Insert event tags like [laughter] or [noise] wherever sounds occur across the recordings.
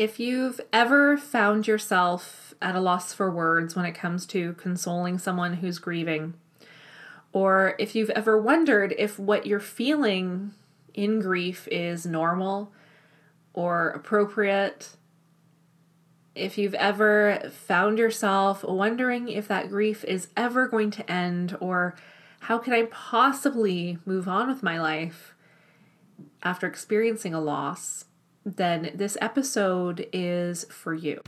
If you've ever found yourself at a loss for words when it comes to consoling someone who's grieving, or if you've ever wondered if what you're feeling in grief is normal or appropriate, if you've ever found yourself wondering if that grief is ever going to end or how can I possibly move on with my life after experiencing a loss, then this episode is for you.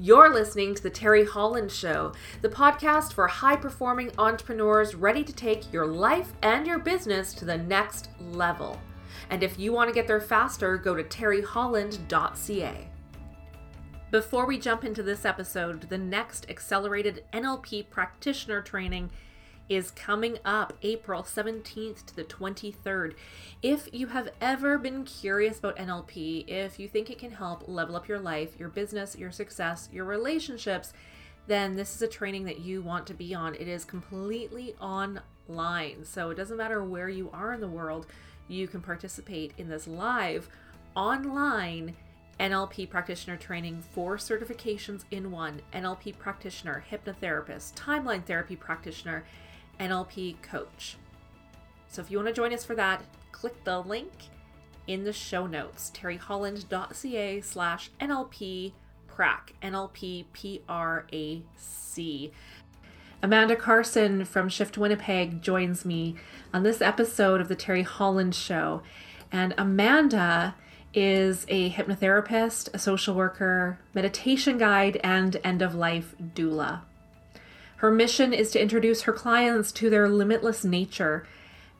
You're listening to The Teri Holland Show, the podcast for high performing entrepreneurs ready to take your life and your business to the next level. And if you want to get there faster, go to teriholland.ca. Before we jump into this episode, the next accelerated NLP practitioner training is coming up April 17th to the 23rd. If you have ever been curious about NLP, if you think it can help level up your life, your business, your success, your relationships, then this is a training that you want to be on. It is completely online. So it doesn't matter where you are in the world, you can participate in this live online NLP practitioner training, four certifications in one NLP practitioner, hypnotherapist, timeline therapy practitioner, NLP coach. So if you want to join us for that, click the link in the show notes, teriholland.ca slash NLP prac, NLP P-R-A-C. Amanda Carson from Shift Winnipeg joins me on this episode of the Teri Holland Show. And Amanda is a hypnotherapist, a social worker, meditation guide, and end of life doula. Her mission is to introduce her clients to their limitless nature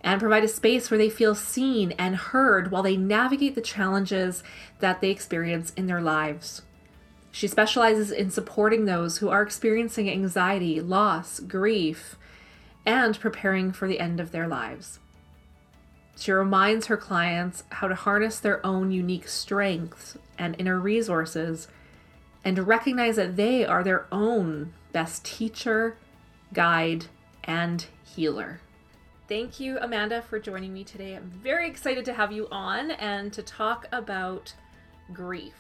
and provide a space where they feel seen and heard while they navigate the challenges that they experience in their lives. She specializes in supporting those who are experiencing anxiety, loss, grief, and preparing for the end of their lives. She reminds her clients how to harness their own unique strengths and inner resources and to recognize that they are their own best teacher, guide, and healer. Thank you, Amanda, for joining me today. I'm very excited to have you on and to talk about grief.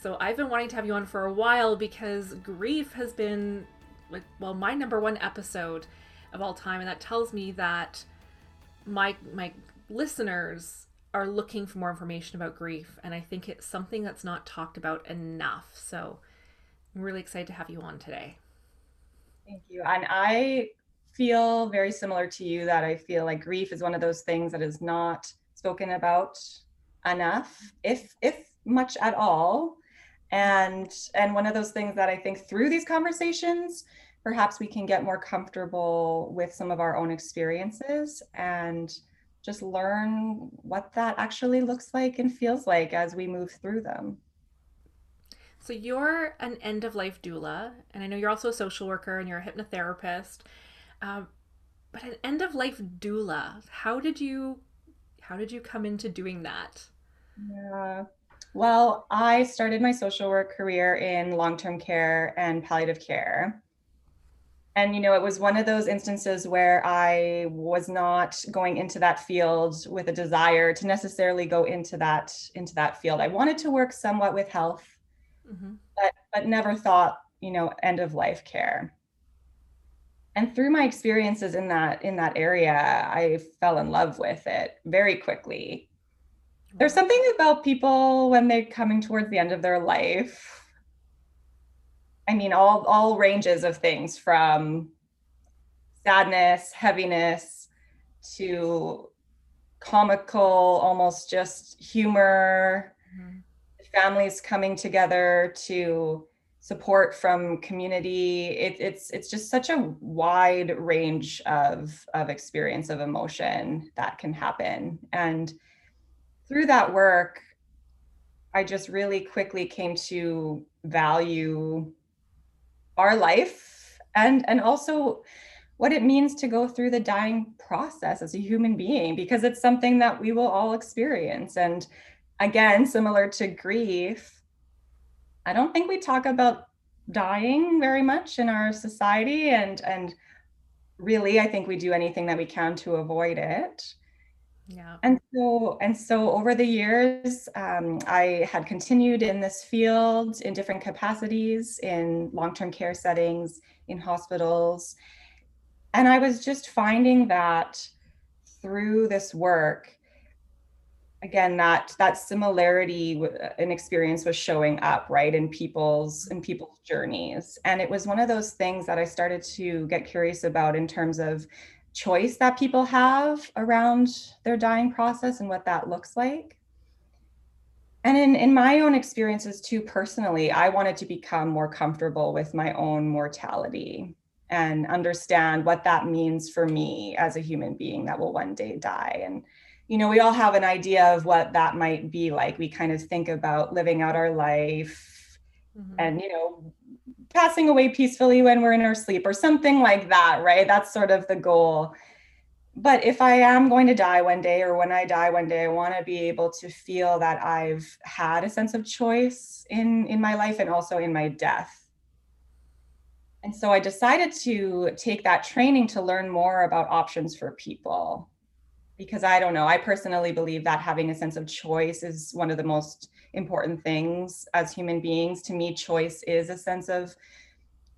So, I've been wanting to have you on for a while because grief has been, like, well, my number one episode of all time, and that tells me that my my listeners are looking for more information about grief, and I think it's something that's not talked about enough. So, I'm really excited to have you on today. Thank you. And I feel very similar to you that I feel like grief is one of those things that is not spoken about enough, if if much at all. And and one of those things that I think through these conversations, perhaps we can get more comfortable with some of our own experiences and just learn what that actually looks like and feels like as we move through them. So you're an end of life doula, and I know you're also a social worker and you're a hypnotherapist. Um, but an end of life doula, how did you how did you come into doing that? Yeah. Well, I started my social work career in long-term care and palliative care. And you know, it was one of those instances where I was not going into that field with a desire to necessarily go into that into that field. I wanted to work somewhat with health mm-hmm. but but never thought you know end of life care. And through my experiences in that in that area i fell in love with it very quickly. There's something about people when they're coming towards the end of their life. I mean all all ranges of things from sadness heaviness to comical almost just humor families coming together to support from community. It, it's it's just such a wide range of of experience of emotion that can happen. And through that work i just really quickly came to value our life and and also what it means to go through the dying process as a human being because it's something that we will all experience. And again, similar to grief, I don't think we talk about dying very much in our society and and really I think we do anything that we can to avoid it. Yeah. And so, and so over the years, um, I had continued in this field in different capacities in long-term care settings, in hospitals. And I was just finding that through this work, again, that that similarity in uh, experience was showing up, right, in people's in people's journeys. And it was one of those things that I started to get curious about in terms of choice that people have around their dying process and what that looks like. And in, in my own experiences too, personally, I wanted to become more comfortable with my own mortality and understand what that means for me as a human being that will one day die. And, you know, we all have an idea of what that might be like. We kind of think about living out our life mm-hmm. and, you know, passing away peacefully when we're in our sleep or something like that, right? That's sort of the goal. But if I am going to die one day or when I die one day, I want to be able to feel that I've had a sense of choice in in my life and also in my death. And so I decided to take that training to learn more about options for people. Because I don't know, I personally believe that having a sense of choice is one of the most important things as human beings. To me, choice is a sense of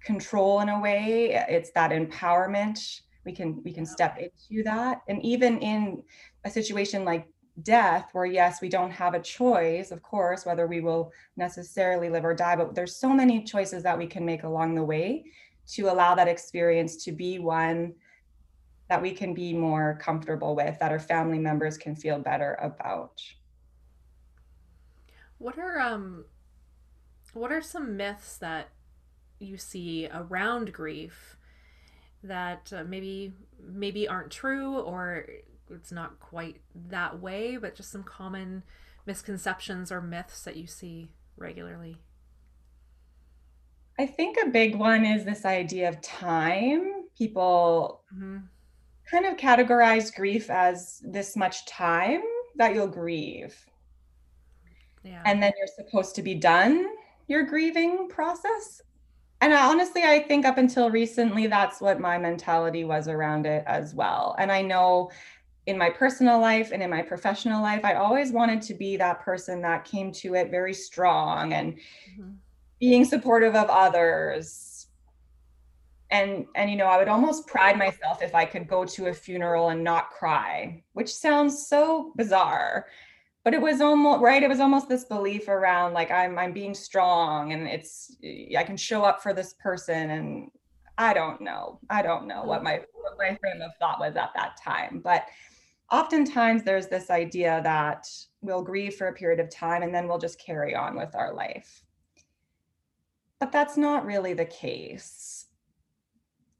control in a way. It's that empowerment. We can we can step into that. And even in a situation like death, where yes, we don't have a choice, of course, whether we will necessarily live or die, but there's so many choices that we can make along the way to allow that experience to be one that we can be more comfortable with, that our family members can feel better about. What are um what are some myths that you see around grief that uh, maybe maybe aren't true or it's not quite that way, but just some common misconceptions or myths that you see regularly? I think a big one is this idea of time. People mm-hmm. Kind of categorize grief as this much time that you'll grieve. Yeah. And then you're supposed to be done your grieving process. And I, honestly, I think up until recently, that's what my mentality was around it as well. And I know in my personal life and in my professional life, I always wanted to be that person that came to it very strong and mm-hmm. being supportive of others. And and you know, I would almost pride myself if I could go to a funeral and not cry, which sounds so bizarre. But it was almost right? It was almost this belief around like i'm i'm being strong and it's i can show up for this person and i don't know. I don't know what my what my frame of thought was at that time. But oftentimes there's this idea that we'll grieve for a period of time and then we'll just carry on with our life. But that's not really the case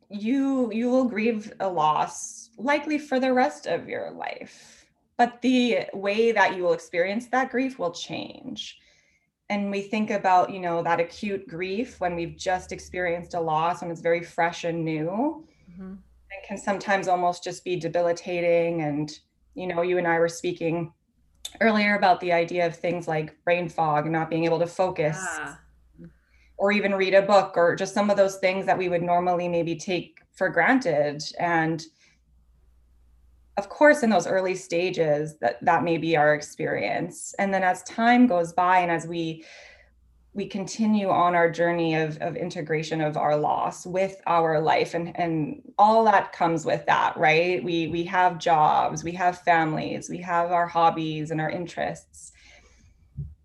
you you will grieve a loss likely for the rest of your life but the way that you will experience that grief will change and we think about you know that acute grief when we've just experienced a loss and it's very fresh and new mm-hmm. it can sometimes almost just be debilitating and you know you and i were speaking earlier about the idea of things like brain fog and not being able to focus yeah. Or even read a book or just some of those things that we would normally maybe take for granted. And of course in those early stages that that may be our experience. And then as time goes by and as we we continue on our journey of, of integration of our loss with our life and, and all that comes with that right? We we have jobs we have families we have our hobbies and our interests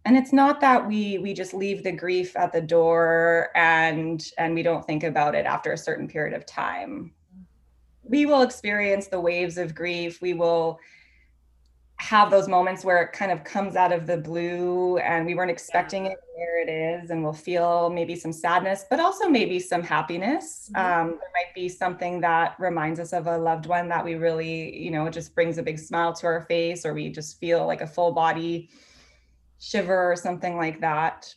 and it's not that we we just leave the grief at the door and and we don't think about it after a certain period of time we will experience the waves of grief. We will have those moments where it kind of comes out of the blue and we weren't expecting it there it is and we'll feel maybe some sadness but also maybe some happiness mm-hmm. um, there might be something that reminds us of a loved one that we really you know just brings a big smile to our face or we just feel like a full body shiver or something like that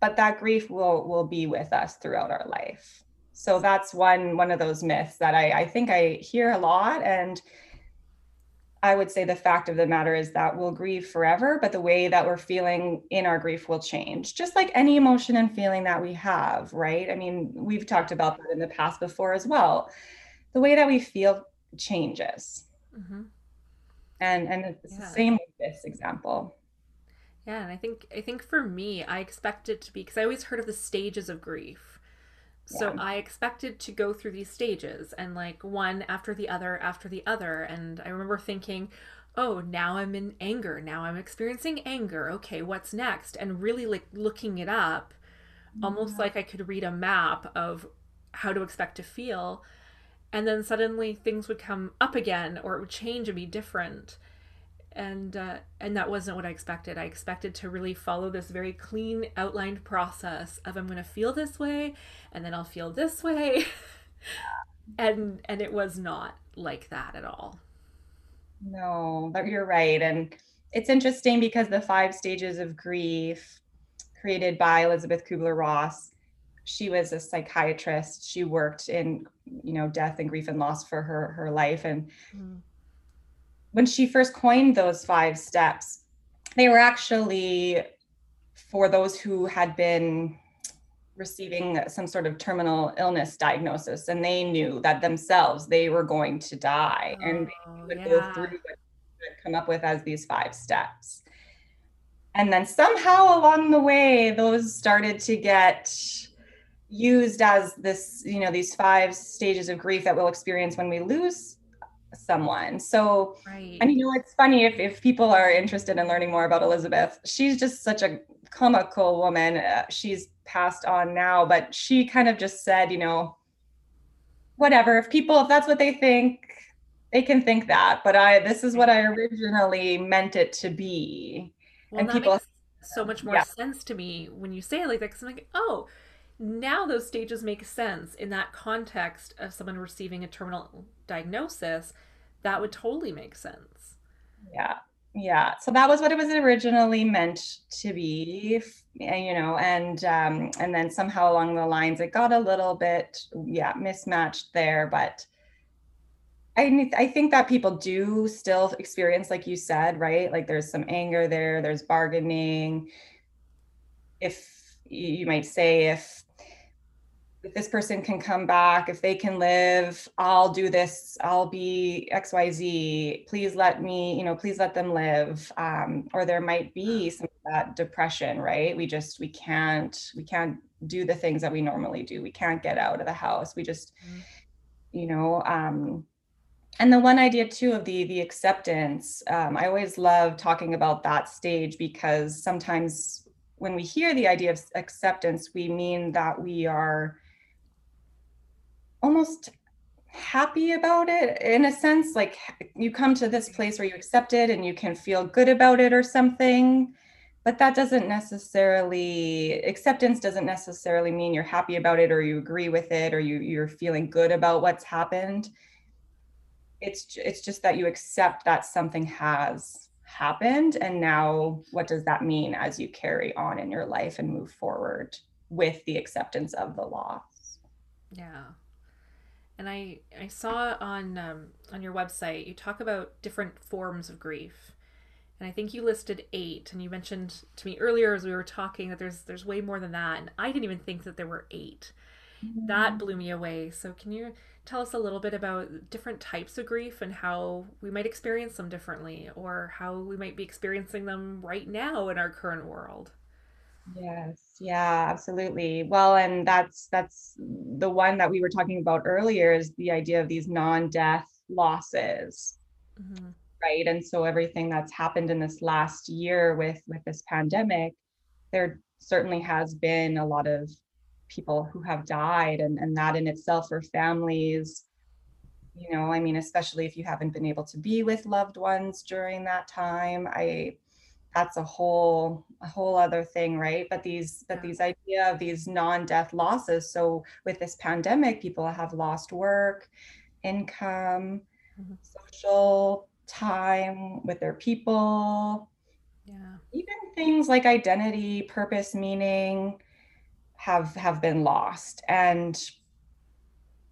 but that grief will will be with us throughout our life so that's one one of those myths that I, I think I hear a lot and I would say the fact of the matter is that we'll grieve forever, but the way that we're feeling in our grief will change, just like any emotion and feeling that we have, right? I mean, we've talked about that in the past before as well. The way that we feel changes. Mm-hmm. And and it's yeah. the same with this example. Yeah, and I think I think for me, I expected to be because I always heard of the stages of grief. So yeah. I expected to go through these stages and like one after the other after the other. And I remember thinking, oh, now I'm in anger. Now I'm experiencing anger. Okay, what's next? And really like looking it up, almost mm-hmm. like I could read a map of how to expect to feel. And then suddenly things would come up again or it would change and be different and uh, and that wasn't what I expected. I expected to really follow this very clean outlined process of I'm going to feel this way, and then I'll feel this way, [laughs] and and it was not like that at all. No, but you're right, and it's interesting because the five stages of grief created by Elisabeth Kubler-Ross. She was a psychiatrist. She worked in, you know, death and grief and loss for her her life, and mm when she first coined those five steps, they were actually for those who had been receiving some sort of terminal illness diagnosis and they knew that themselves they were going to die oh, and they oh, would yeah. go through what come up with as these five steps and then somehow along the way those started to get used as this you know these five stages of grief that we'll experience when we lose someone. So, right. and you know, it's funny if, if people are interested in learning more about Elisabeth, she's just such a comical woman. Uh, she's passed on now, but she kind of just said, you know, whatever, if people, if that's what they think, they can think that. But I, this is what I originally meant it to be. Well, and people, so much more yeah. sense to me when you say it like that. Cause I'm like, oh, now those stages make sense in that context of someone receiving a terminal diagnosis that would totally make sense. Yeah yeah. So that was what it was originally meant to be you know and um and then somehow along the lines it got a little bit yeah mismatched there but I, I think that people do still experience like you said right? Like there's some anger there there's bargaining. If you might say if if this person can come back, if they can live, I'll do this, I'll be XYZ, please let me, you know, please let them live. Um, or there might be some of that depression, right? We just, we can't, we can't do the things that we normally do. We can't get out of the house. We just, mm-hmm. you know, um, and the one idea too of the the acceptance um, i always love talking about that stage because sometimes when we hear the idea of acceptance we mean that we are almost happy about it in a sense like you come to this place where you accept it and you can feel good about it or something but that doesn't necessarily acceptance doesn't necessarily mean you're happy about it or you agree with it or you you're feeling good about what's happened. It's it's just that you accept that something has happened and now what does that mean as you carry on in your life and move forward with the acceptance of the loss yeah. And I I saw on um, on your website you talk about different forms of grief, and I think you listed eight. And you mentioned to me earlier as we were talking that there's there's way more than that, and I didn't even think that there were 8 mm-hmm. That blew me away. So can you tell us a little bit about different types of grief and how we might experience them differently, or how we might be experiencing them right now in our current world? Yes, yeah, absolutely. Well, and that's that's the one that we were talking about earlier is the idea of these non-death losses. Mm-hmm. Right. And so everything that's happened in this last year with with this pandemic, there certainly has been a lot of people who have died and, and that in itself for families. You know i mean especially if you haven't been able to be with loved ones during that time i that's a whole a whole other thing right? But these but these idea of these non-death losses so with this pandemic people have lost work income mm-hmm. social time with their people. Yeah. Even things like identity purpose meaning have have been lost and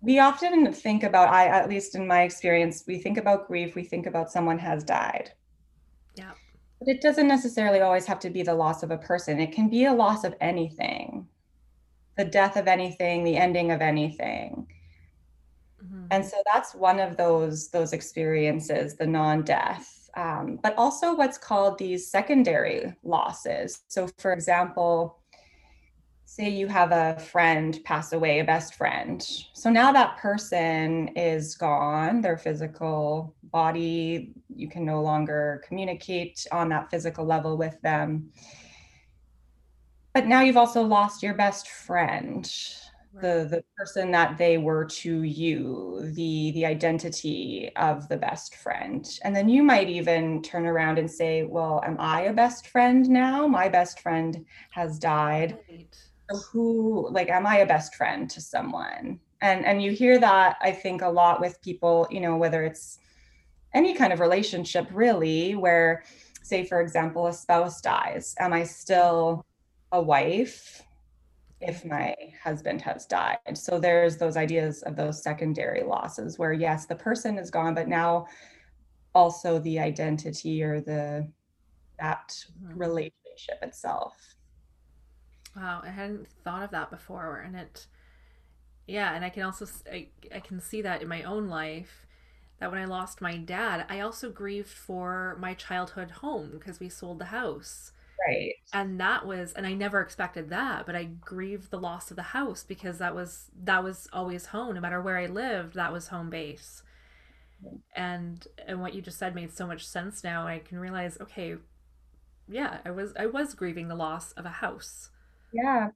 we often think about i at least in my experience we think about grief we think about someone has died yeah but it doesn't necessarily always have to be the loss of a person. It can be a loss of anything, the death of anything, the ending of anything. Mm-hmm. And so that's one of those those experiences, the non-death. um, but also what's called these secondary losses. So, for example, say you have a friend pass away, a best friend. So now that person is gone, their physical body, you can no longer communicate on that physical level with them. But now you've also lost your best friend the the person that they were to you the the identity of the best friend and then you might even turn around and say well am i a best friend now my best friend has died right. So who like am i a best friend to someone and and you hear that i think a lot with people you know whether it's any kind of relationship really where say for example a spouse dies am i still a wife if my husband has died. So there's those ideas of those secondary losses where yes, the person is gone, but now also the identity or the that mm-hmm. relationship itself. Wow, I hadn't thought of that before and it yeah, and I can also I, I can see that in my own life that when I lost my dad, I also grieved for my childhood home because we sold the house. Right. And that was and I never expected that, but I grieved the loss of the house because that was that was always home no matter where I lived, that was home base. And and what you just said made so much sense now. I can realize okay, yeah, I was I was grieving the loss of a house. Yeah.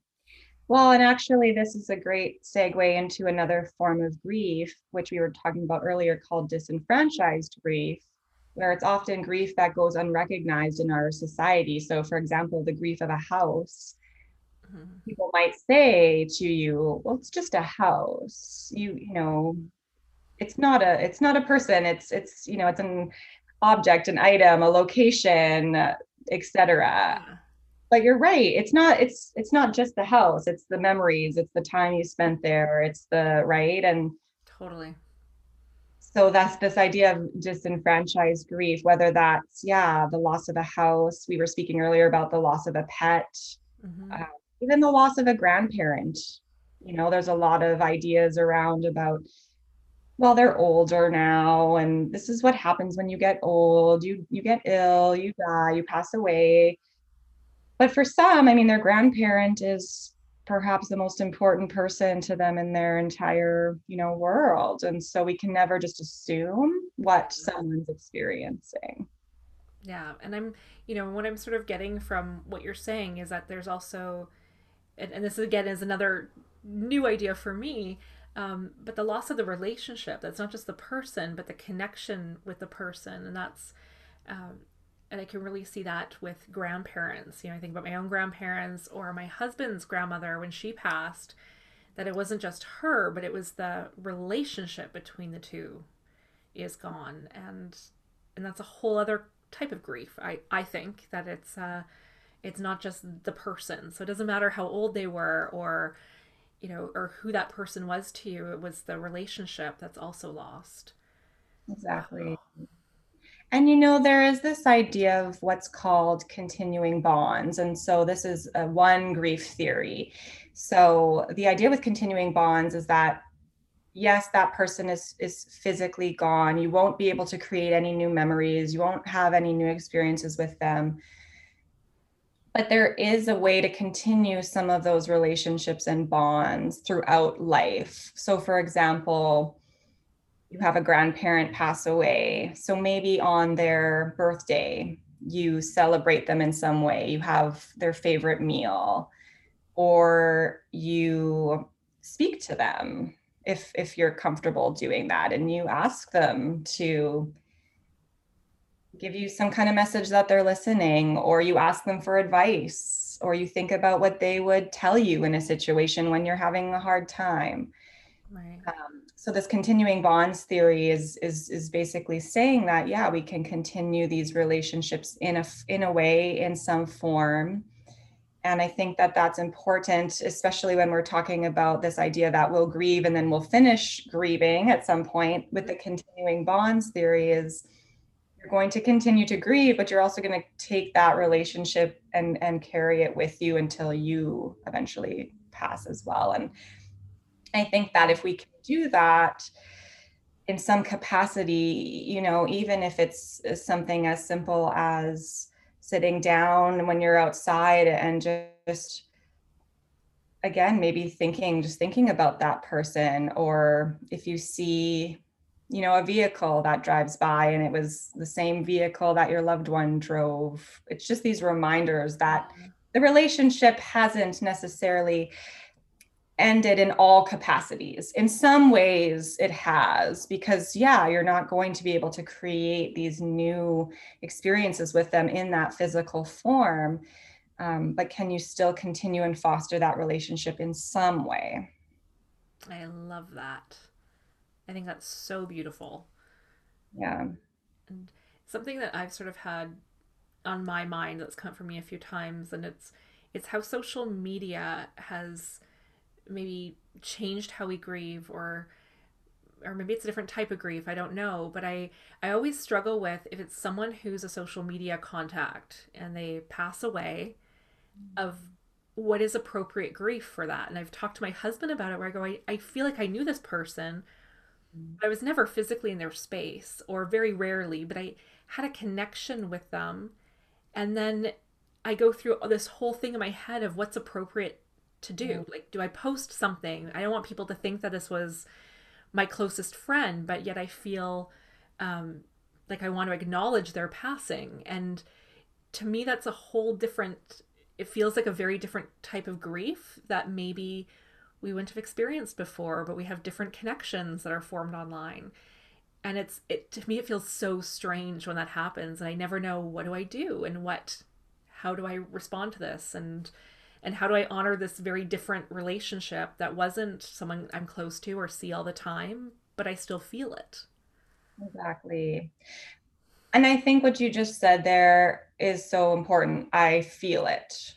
Well, and actually, this is a great segue into another form of grief, which we were talking about earlier, called disenfranchised grief where it's often grief that goes unrecognized in our society. So, for example, the grief of a house, mm-hmm. people might say to you, "Well, it's just a house. You, you know, it's not a, it's not a person. It's, it's, you know, it's an object, an item, a location, etc." But you're right. It's not. It's, it's not just the house. It's the memories. It's the time you spent there. It's the right and totally so that's this idea of disenfranchised grief whether that's yeah the loss of a house we were speaking earlier about the loss of a pet mm-hmm. uh, even the loss of a grandparent you know there's a lot of ideas around about well they're older now and this is what happens when you get old you you get ill you die you pass away but for some i mean their grandparent is perhaps the most important person to them in their entire you know world. And so we can never just assume what someone's experiencing. Yeah. And i'm you know what i'm sort of getting from what you're saying is that there's also and, and this again is another new idea for me um, but the loss of the relationship that's not just the person but the connection with the person. And that's um, and I can really see that with grandparents. You know, I think about my own grandparents or my husband's grandmother when she passed, that it wasn't just her, but it was the relationship between the two is gone. And and that's a whole other type of grief. I, I think that it's uh it's not just the person. So it doesn't matter how old they were or you know, or who that person was to you. It was the relationship that's also lost. Exactly. And you know, there is this idea of what's called continuing bonds. And so this is one grief theory. So the idea with continuing bonds is that yes, that person is is physically gone. You won't be able to create any new memories. You won't have any new experiences with them. But there is a way to continue some of those relationships and bonds throughout life. So for example, you have a grandparent pass away. So maybe on their birthday, you celebrate them in some way. You have their favorite meal, or you speak to them if if you're comfortable doing that, and you ask them to give you some kind of message that they're listening, or you ask them for advice, or you think about what they would tell you in a situation when you're having a hard time. Right. Um, so this continuing bonds theory is is is basically saying that yeah, we can continue these relationships in a in a way in some form. And I think that that's important, especially when we're talking about this idea that we'll grieve and then we'll finish grieving at some point with the continuing bonds theory is you're going to continue to grieve, but you're also going to take that relationship and, and carry it with you until you eventually pass as well. And I think that if we can do that, in some capacity, you know, even if it's something as simple as sitting down when you're outside and just again maybe thinking just thinking about that person or if you see you know a vehicle that drives by and it was the same vehicle that your loved one drove it's just these reminders that mm-hmm. the relationship hasn't necessarily ended in all capacities. In some ways, it has, because, yeah, you're not going to be able to create these new experiences with them in that physical form. Um, but can you still continue and foster that relationship in some way? I love that. I think that's so beautiful. Yeah. And something that I've sort of had on my mind that's come for me a few times, and it's it's how social media has maybe changed how we grieve or or maybe it's a different type of grief i don't know but i i always struggle with if it's someone who's a social media contact and they pass away of what is appropriate grief for that. And i've talked to my husband about it where i go i, I feel like i knew this person mm-hmm. but i was never physically in their space or very rarely but i had a connection with them. And then i go through this whole thing in my head of what's appropriate to do. Mm-hmm. Like, do I post something? I don't want people to think that this was my closest friend, but yet I feel um, like I want to acknowledge their passing. And to me, that's a whole different, it feels like a very different type of grief that maybe we wouldn't have experienced before, but we have different connections that are formed online. And it's, it, to me, it feels so strange when that happens. And I never know what do I do and what, how do I respond to this? And, and how do I honor this very different relationship that wasn't someone I'm close to or see all the time, but I still feel it. Exactly. And I think what you just said there is so important. I feel it.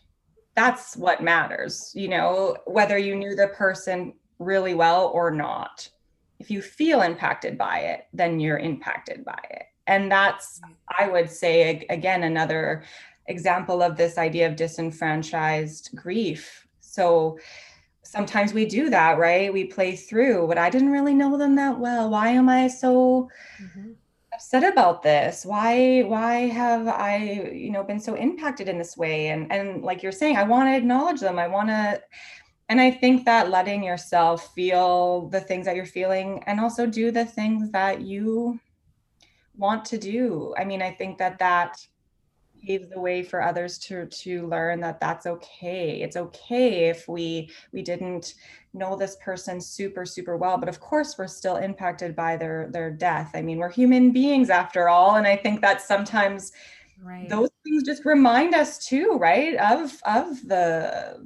That's what matters, you know, whether you knew the person really well or not. If you feel impacted by it, then you're impacted by it. And that's, I would say, again, another example of this idea of disenfranchised grief. So sometimes we do that, right? We play through, but I didn't really know them that well. Why am I so mm-hmm. upset about this? Why why have I, you know, been so impacted in this way? And and like you're saying, I want to acknowledge them. I want to and I think that letting yourself feel the things that you're feeling and also do the things that you want to do. I mean, I think that that pave the way for others to to learn that that's okay it's okay if we we didn't know this person super super well but of course we're still impacted by their their death i mean we're human beings after all and i think that sometimes right. those things just remind us too right of of the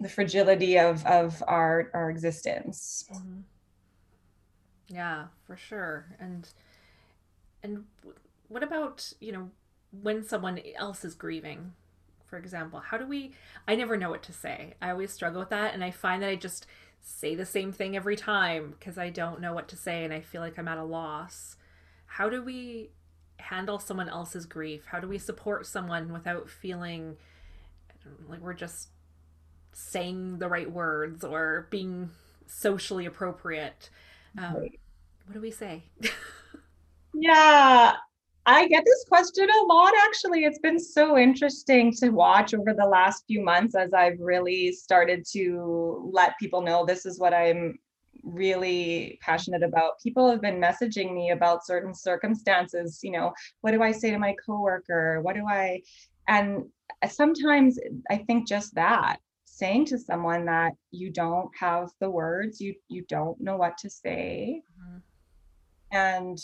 the fragility of of our our existence mm-hmm. yeah for sure and and what about you know when someone else is grieving for example how do we i never know what to say. I always struggle with that and i find that i just say the same thing every time because i don't know what to say and i feel like i'm at a loss. How do we handle someone else's grief? How do we support someone without feeling like we're just saying the right words or being socially appropriate? Um, what do we say? [laughs] Yeah I get this question a lot, actually. It's been so interesting to watch over the last few months as I've really started to let people know this is what I'm really passionate about. People have been messaging me about certain circumstances. You know, what do I say to my coworker? What do I, and sometimes I think just that saying to someone that you don't have the words you you don't know what to say mm-hmm. and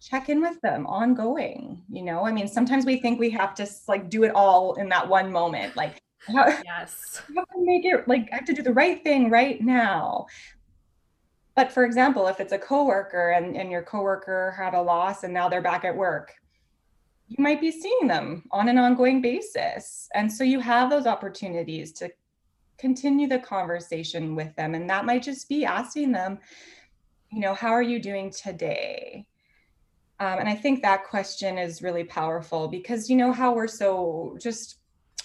check in with them ongoing you know? I mean sometimes we think we have to like do it all in that one moment like [laughs] yes. I have to make it like i have to do the right thing right now? But for example if it's a coworker and, and your coworker had a loss and now they're back at work you might be seeing them on an ongoing basis. And so you have those opportunities to continue the conversation with them and that might just be asking them you know how are you doing today um, and I think that question is really powerful because you know how we're so just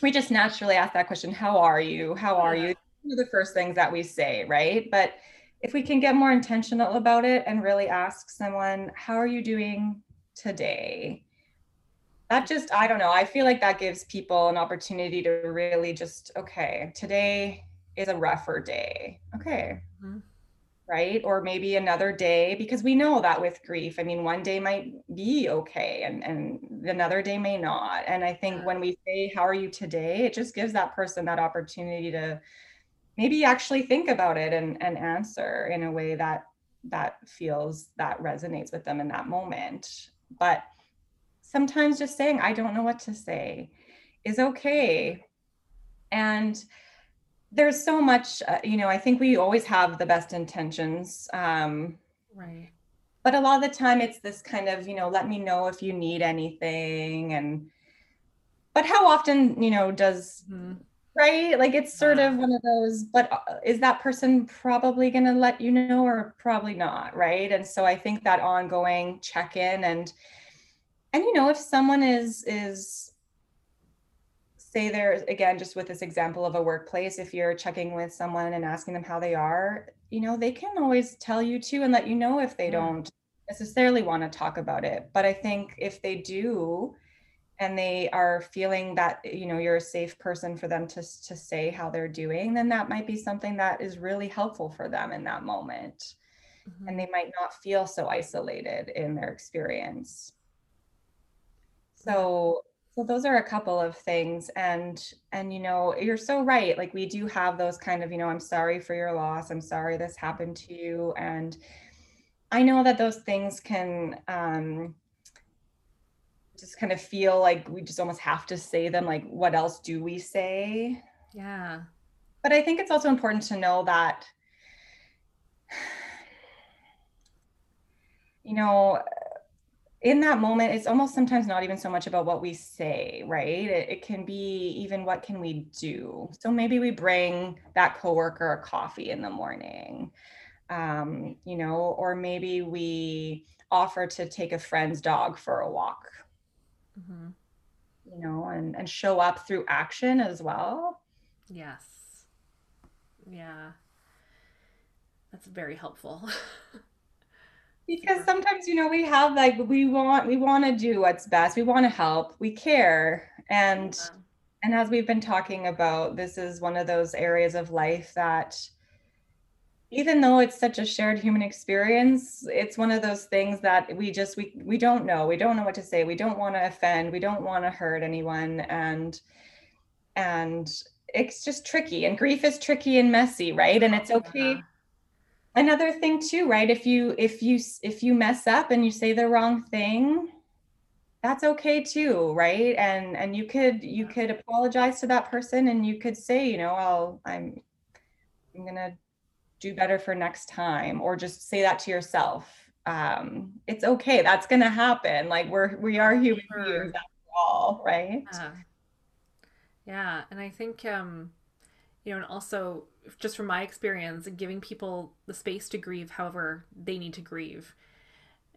we just naturally ask that question, how are you? How are you? The first things that we say, right? But if we can get more intentional about it and really ask someone, how are you doing today? That just, I don't know. I feel like that gives people an opportunity to really just, okay, today is a rougher day. Okay. Mm-hmm right? Or maybe another day, because we know that with grief, I mean, one day might be okay and, and another day may not. And I think when we say, How are you today? it just gives that person that opportunity to maybe actually think about it and, and answer in a way that that feels that resonates with them in that moment. But sometimes just saying, I don't know what to say is okay. And there's so much uh, you know i think we always have the best intentions um right but a lot of the time it's this kind of you know let me know if you need anything and but how often you know does mm-hmm. right like it's sort yeah. of one of those but uh, is that person probably going to let you know or probably not right and so i think that ongoing check in and and you know if someone is is say there again just with this example of a workplace if you're checking with someone and asking them how they are you know they can always tell you too and let you know if they yeah. don't necessarily want to talk about it but i think if they do and they are feeling that you know you're a safe person for them to to say how they're doing then that might be something that is really helpful for them in that moment mm-hmm. and they might not feel so isolated in their experience so so those are a couple of things and and you know you're so right like we do have those kind of you know i'm sorry for your loss i'm sorry this happened to you and i know that those things can um just kind of feel like we just almost have to say them like what else do we say? Yeah. But i think it's also important to know that [sighs] you know in that moment it's almost sometimes not even so much about what we say right? It, it, can be even what can we do? So maybe we bring that coworker a coffee in the morning um, you know or maybe we offer to take a friend's dog for a walk mm-hmm. you know and and show up through action as well. Yes. Yeah. That's very helpful [laughs] because sometimes you know we have like we want we want to do what's best. We want to help. We care. And yeah. and as we've been talking about this is one of those areas of life that even though it's such a shared human experience it's one of those things that we just we we don't know. We don't know what to say. We don't want to offend. We don't want to hurt anyone. And and it's just tricky. And grief is tricky and messy right? And it's okay yeah another thing too right? If you if you if you mess up and you say the wrong thing that's okay too right? And and you could you could apologize to that person and you could say you know well i'm i'm gonna do better for next time or just say that to yourself. Um it's okay that's gonna happen. Like we're we are human beings after all right? Yeah. yeah and i think um you know and also just from my experience giving people the space to grieve however they need to grieve.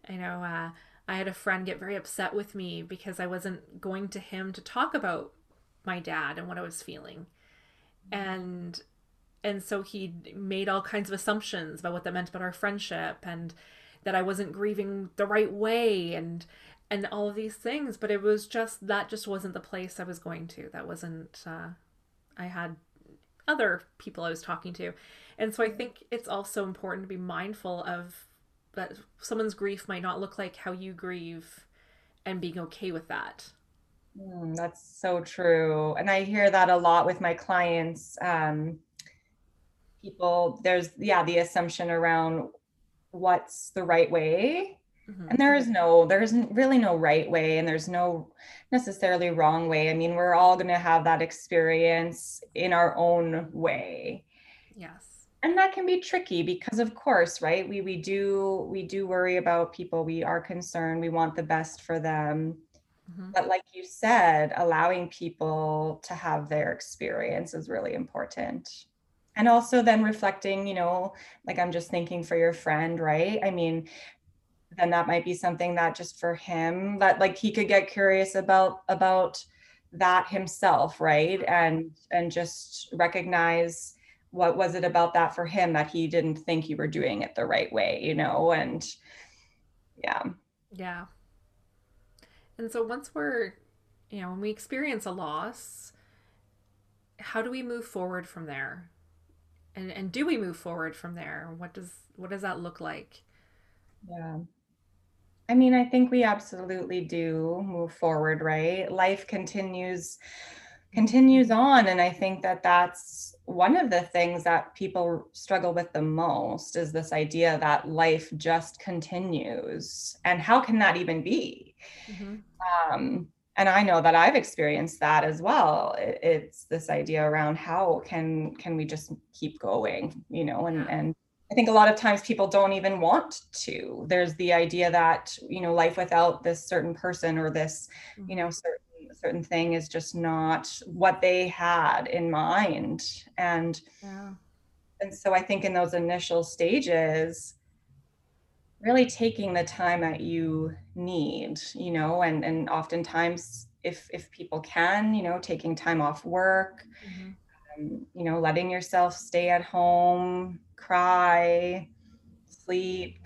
I know uh, i had a friend get very upset with me because i wasn't going to him to talk about my dad and what i was feeling. And and so he made all kinds of assumptions about what that meant about our friendship and that i wasn't grieving the right way and and all of these things. But it was just that just wasn't the place i was going to. That wasn't uh, i had other people I was talking to. And so I think it's also important to be mindful of that someone's grief might not look like how you grieve and being okay with that. Mm, that's so true. And I hear that a lot with my clients. Um, people, there's, yeah, the assumption around what's the right way Mm-hmm. And there is no, there's really no right way and there's no necessarily wrong way. I mean, we're all going to have that experience in our own way. Yes. And that can be tricky because of course, right? We we do we do worry about people. We are concerned. We want the best for them. Mm-hmm. But like you said, allowing people to have their experience is really important and also then reflecting you know like i'm just thinking for your friend right i mean then that might be something that just for him that like he could get curious about about that himself right and and just recognize what was it about that for him that he didn't think you were doing it the right way, you know? And yeah. Yeah. And so once we're, you know, when we experience a loss, how do we move forward from there? And and do we move forward from there? What does what does that look like? Yeah. I mean, I think we absolutely do move forward, right? Life continues continues on and I think that that's one of the things that people struggle with the most is this idea that life just continues. And how can that even be? Mm-hmm. Um, and I know that I've experienced that as well. It, it's this idea around how can can we just keep going, you know, and and I think a lot of times people don't even want to. There's the idea that, you know, life without this certain person or this, you know, mm-hmm. certain certain thing is just not what they had in mind. And yeah. and so I think in those initial stages, really taking the time that you need, you know, and and oftentimes if if people can, you know, taking time off work, mm-hmm. um, you know, letting yourself stay at home, cry, sleep,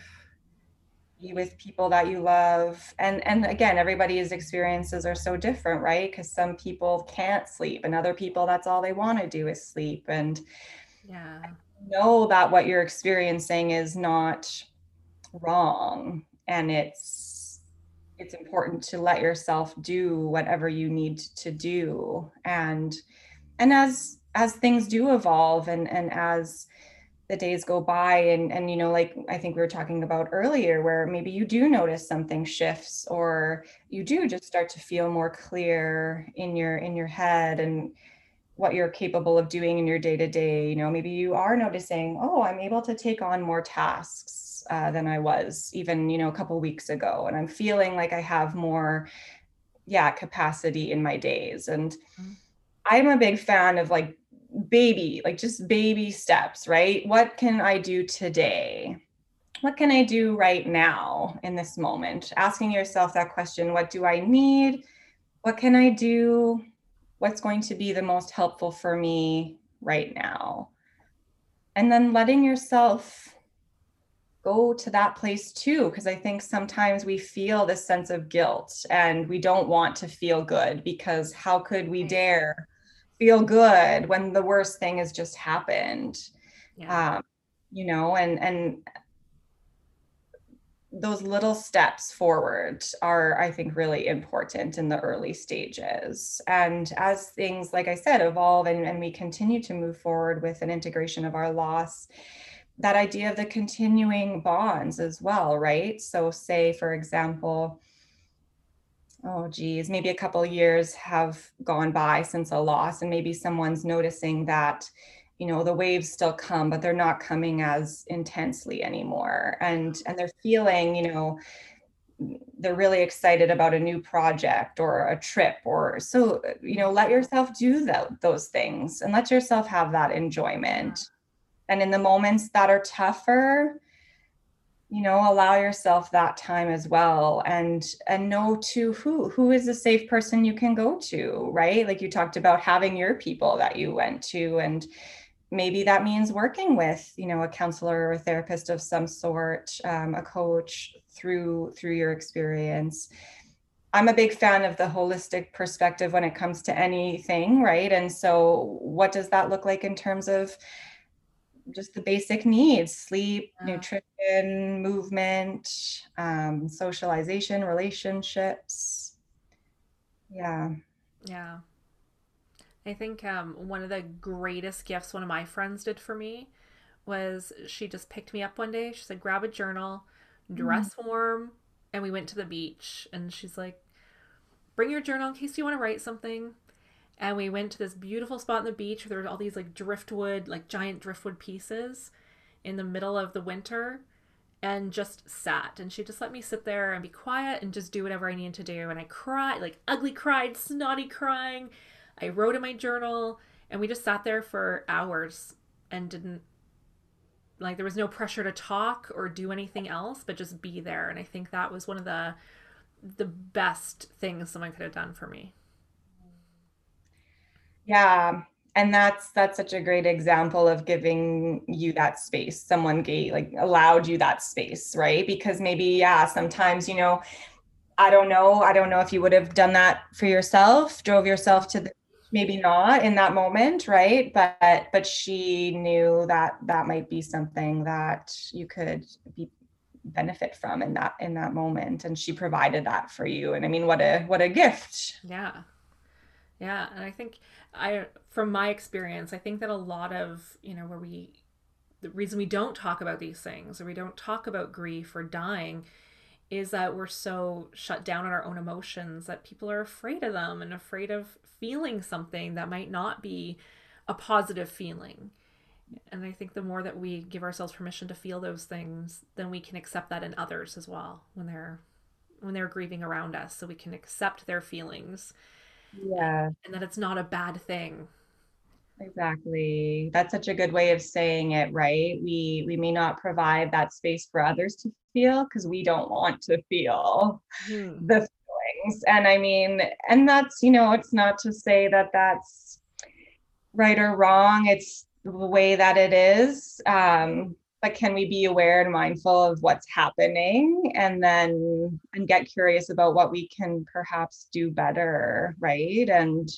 be with people that you love. And and again, everybody's experiences are so different, right? Because some people can't sleep and other people that's all they want to do is sleep. And yeah. Know that what you're experiencing is not wrong and it's it's important to let yourself do whatever you need to do and and as as things do evolve and and as the days go by and and you know like i think we were talking about earlier where maybe you do notice something shifts or you do just start to feel more clear in your in your head and what you're capable of doing in your day to day you know maybe you are noticing oh i'm able to take on more tasks uh, than i was even you know a couple weeks ago and i'm feeling like i have more yeah capacity in my days and mm-hmm. i'm a big fan of like baby, like just baby steps, right? What can I do today? What can I do right now in this moment? Asking yourself that question what do I need? What can I do? What's going to be the most helpful for me right now? And then letting yourself go to that place too because i think sometimes we feel this sense of guilt and we don't want to feel good because how could we dare feel good when the worst thing has just happened. Yeah. um, you know and and those little steps forward are i think really important in the early stages. And as things like i said evolve and, and we continue to move forward with an integration of our loss that idea of the continuing bonds as well right? So say for example oh geez. Maybe a couple years have gone by since a loss and maybe someone's noticing that you know the waves still come but they're not coming as intensely anymore. And and they're feeling you know they're really excited about a new project or a trip or so you know let yourself do that, those things and let yourself have that enjoyment. And in the moments that are tougher you know allow yourself that time as well and and know to who who is a safe person you can go to right? Like you talked about having your people that you went to and maybe that means working with you know a counselor or a therapist of some sort um, a coach through through your experience. I'm a big fan of the holistic perspective when it comes to anything right? And so what does that look like in terms of just the basic needs sleep yeah. nutrition movement um, socialization relationships. Yeah. Yeah. I think um, one of the greatest gifts one of my friends did for me was she just picked me up one day. She said grab a journal dress mm. warm and we went to the beach and she's like bring your journal in case you want to write something and we went to this beautiful spot on the beach where there were all these like driftwood, like giant driftwood pieces in the middle of the winter and just sat. And she just let me sit there and be quiet and just do whatever I needed to do. And I cried, like ugly cried, snotty crying. I wrote in my journal and we just sat there for hours and didn't like there was no pressure to talk or do anything else but just be there and i think that was one of the the best things someone could have done for me yeah. and that's that's such a great example of giving you that space. Someone gave like allowed you that space right? Because maybe yeah sometimes you know i don't know i don't know if you would have done that for yourself drove yourself to the maybe not in that moment right? But but she knew that that might be something that you could be benefit from in that in that moment and she provided that for you and i mean what a what a gift. Yeah. Yeah and i think i from my experience i think that a lot of you know where we the reason we don't talk about these things or we don't talk about grief or dying is that we're so shut down on our own emotions that people are afraid of them and afraid of feeling something that might not be a positive feeling and I think the more that we give ourselves permission to feel those things, then we can accept that in others as well when they're when they're grieving around us. So we can accept their feelings. Yeah. And that it's not a bad thing. Exactly. That's such a good way of saying it, right? We we may not provide that space for others to feel because we don't want to feel hmm. the feelings. And I mean, and that's, you know, it's not to say that that's right or wrong. It's the way that it is um, but can we be aware and mindful of what's happening and then and get curious about what we can perhaps do better right? And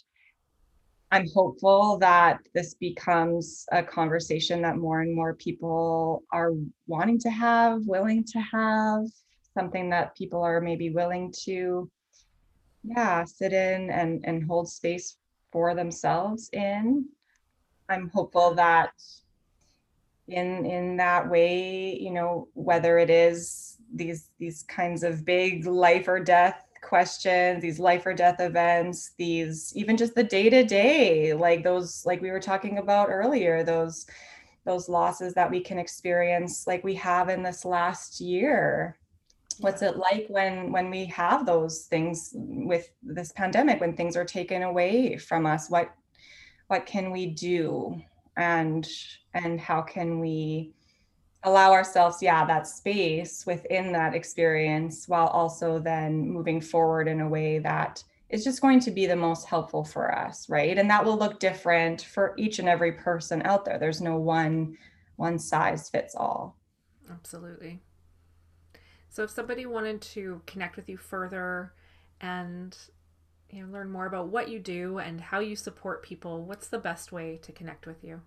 i'm hopeful that this becomes a conversation that more and more people are wanting to have willing to have something that people are maybe willing to yeah sit in and and hold space for themselves in. I'm hopeful that in in that way, you know, whether it is these these kinds of big life or death questions, these life or death events, these even just the day to day, like those, like we were talking about earlier, those those losses that we can experience, like we have in this last year. What's it like when when we have those things with this pandemic, when things are taken away from us? What what can we do and and how can we allow ourselves yeah that space within that experience while also then moving forward in a way that is just going to be the most helpful for us right? And that will look different for each and every person out there. There's no one one size fits all. Absolutely. So if somebody wanted to connect with you further and you know, learn more about what you do and how you support people, what's the best way to connect with you?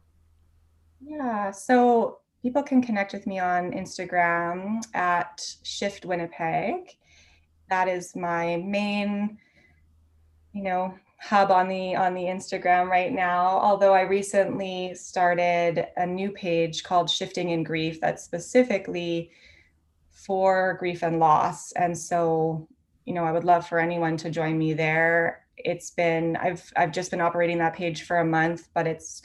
Yeah, so people can connect with me on Instagram at Shift Winnipeg. That is my main, you know, hub on the on the Instagram right now. Although I recently started a new page called Shifting in Grief that's specifically for grief and loss. And so you know, I would love for anyone to join me there. It's been I've I've just been operating that page for a month, but it's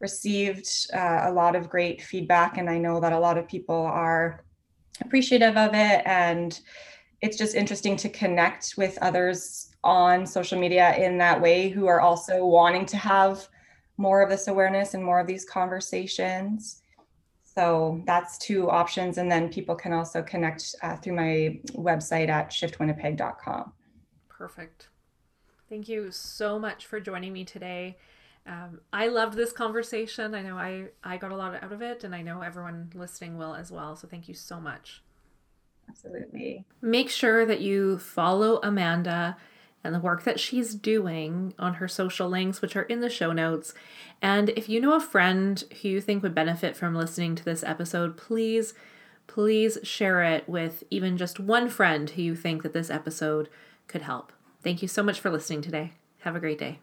received uh, a lot of great feedback, and I know that a lot of people are appreciative of it and it's just interesting to connect with others on social media in that way who are also wanting to have more of this awareness and more of these conversations so that's two options. And then people can also connect uh, through my website at shiftwinnipeg.com. Perfect. Thank you so much for joining me today. Um, I loved this conversation. I know I, I got a lot out of it, and I know everyone listening will as well. So thank you so much. Absolutely. Make sure that you follow Amanda and the work that she's doing on her social links, which are in the show notes. And if you know a friend who you think would benefit from listening to this episode, please, please share it with even just one friend who you think that this episode could help. Thank you so much for listening today. Have a great day.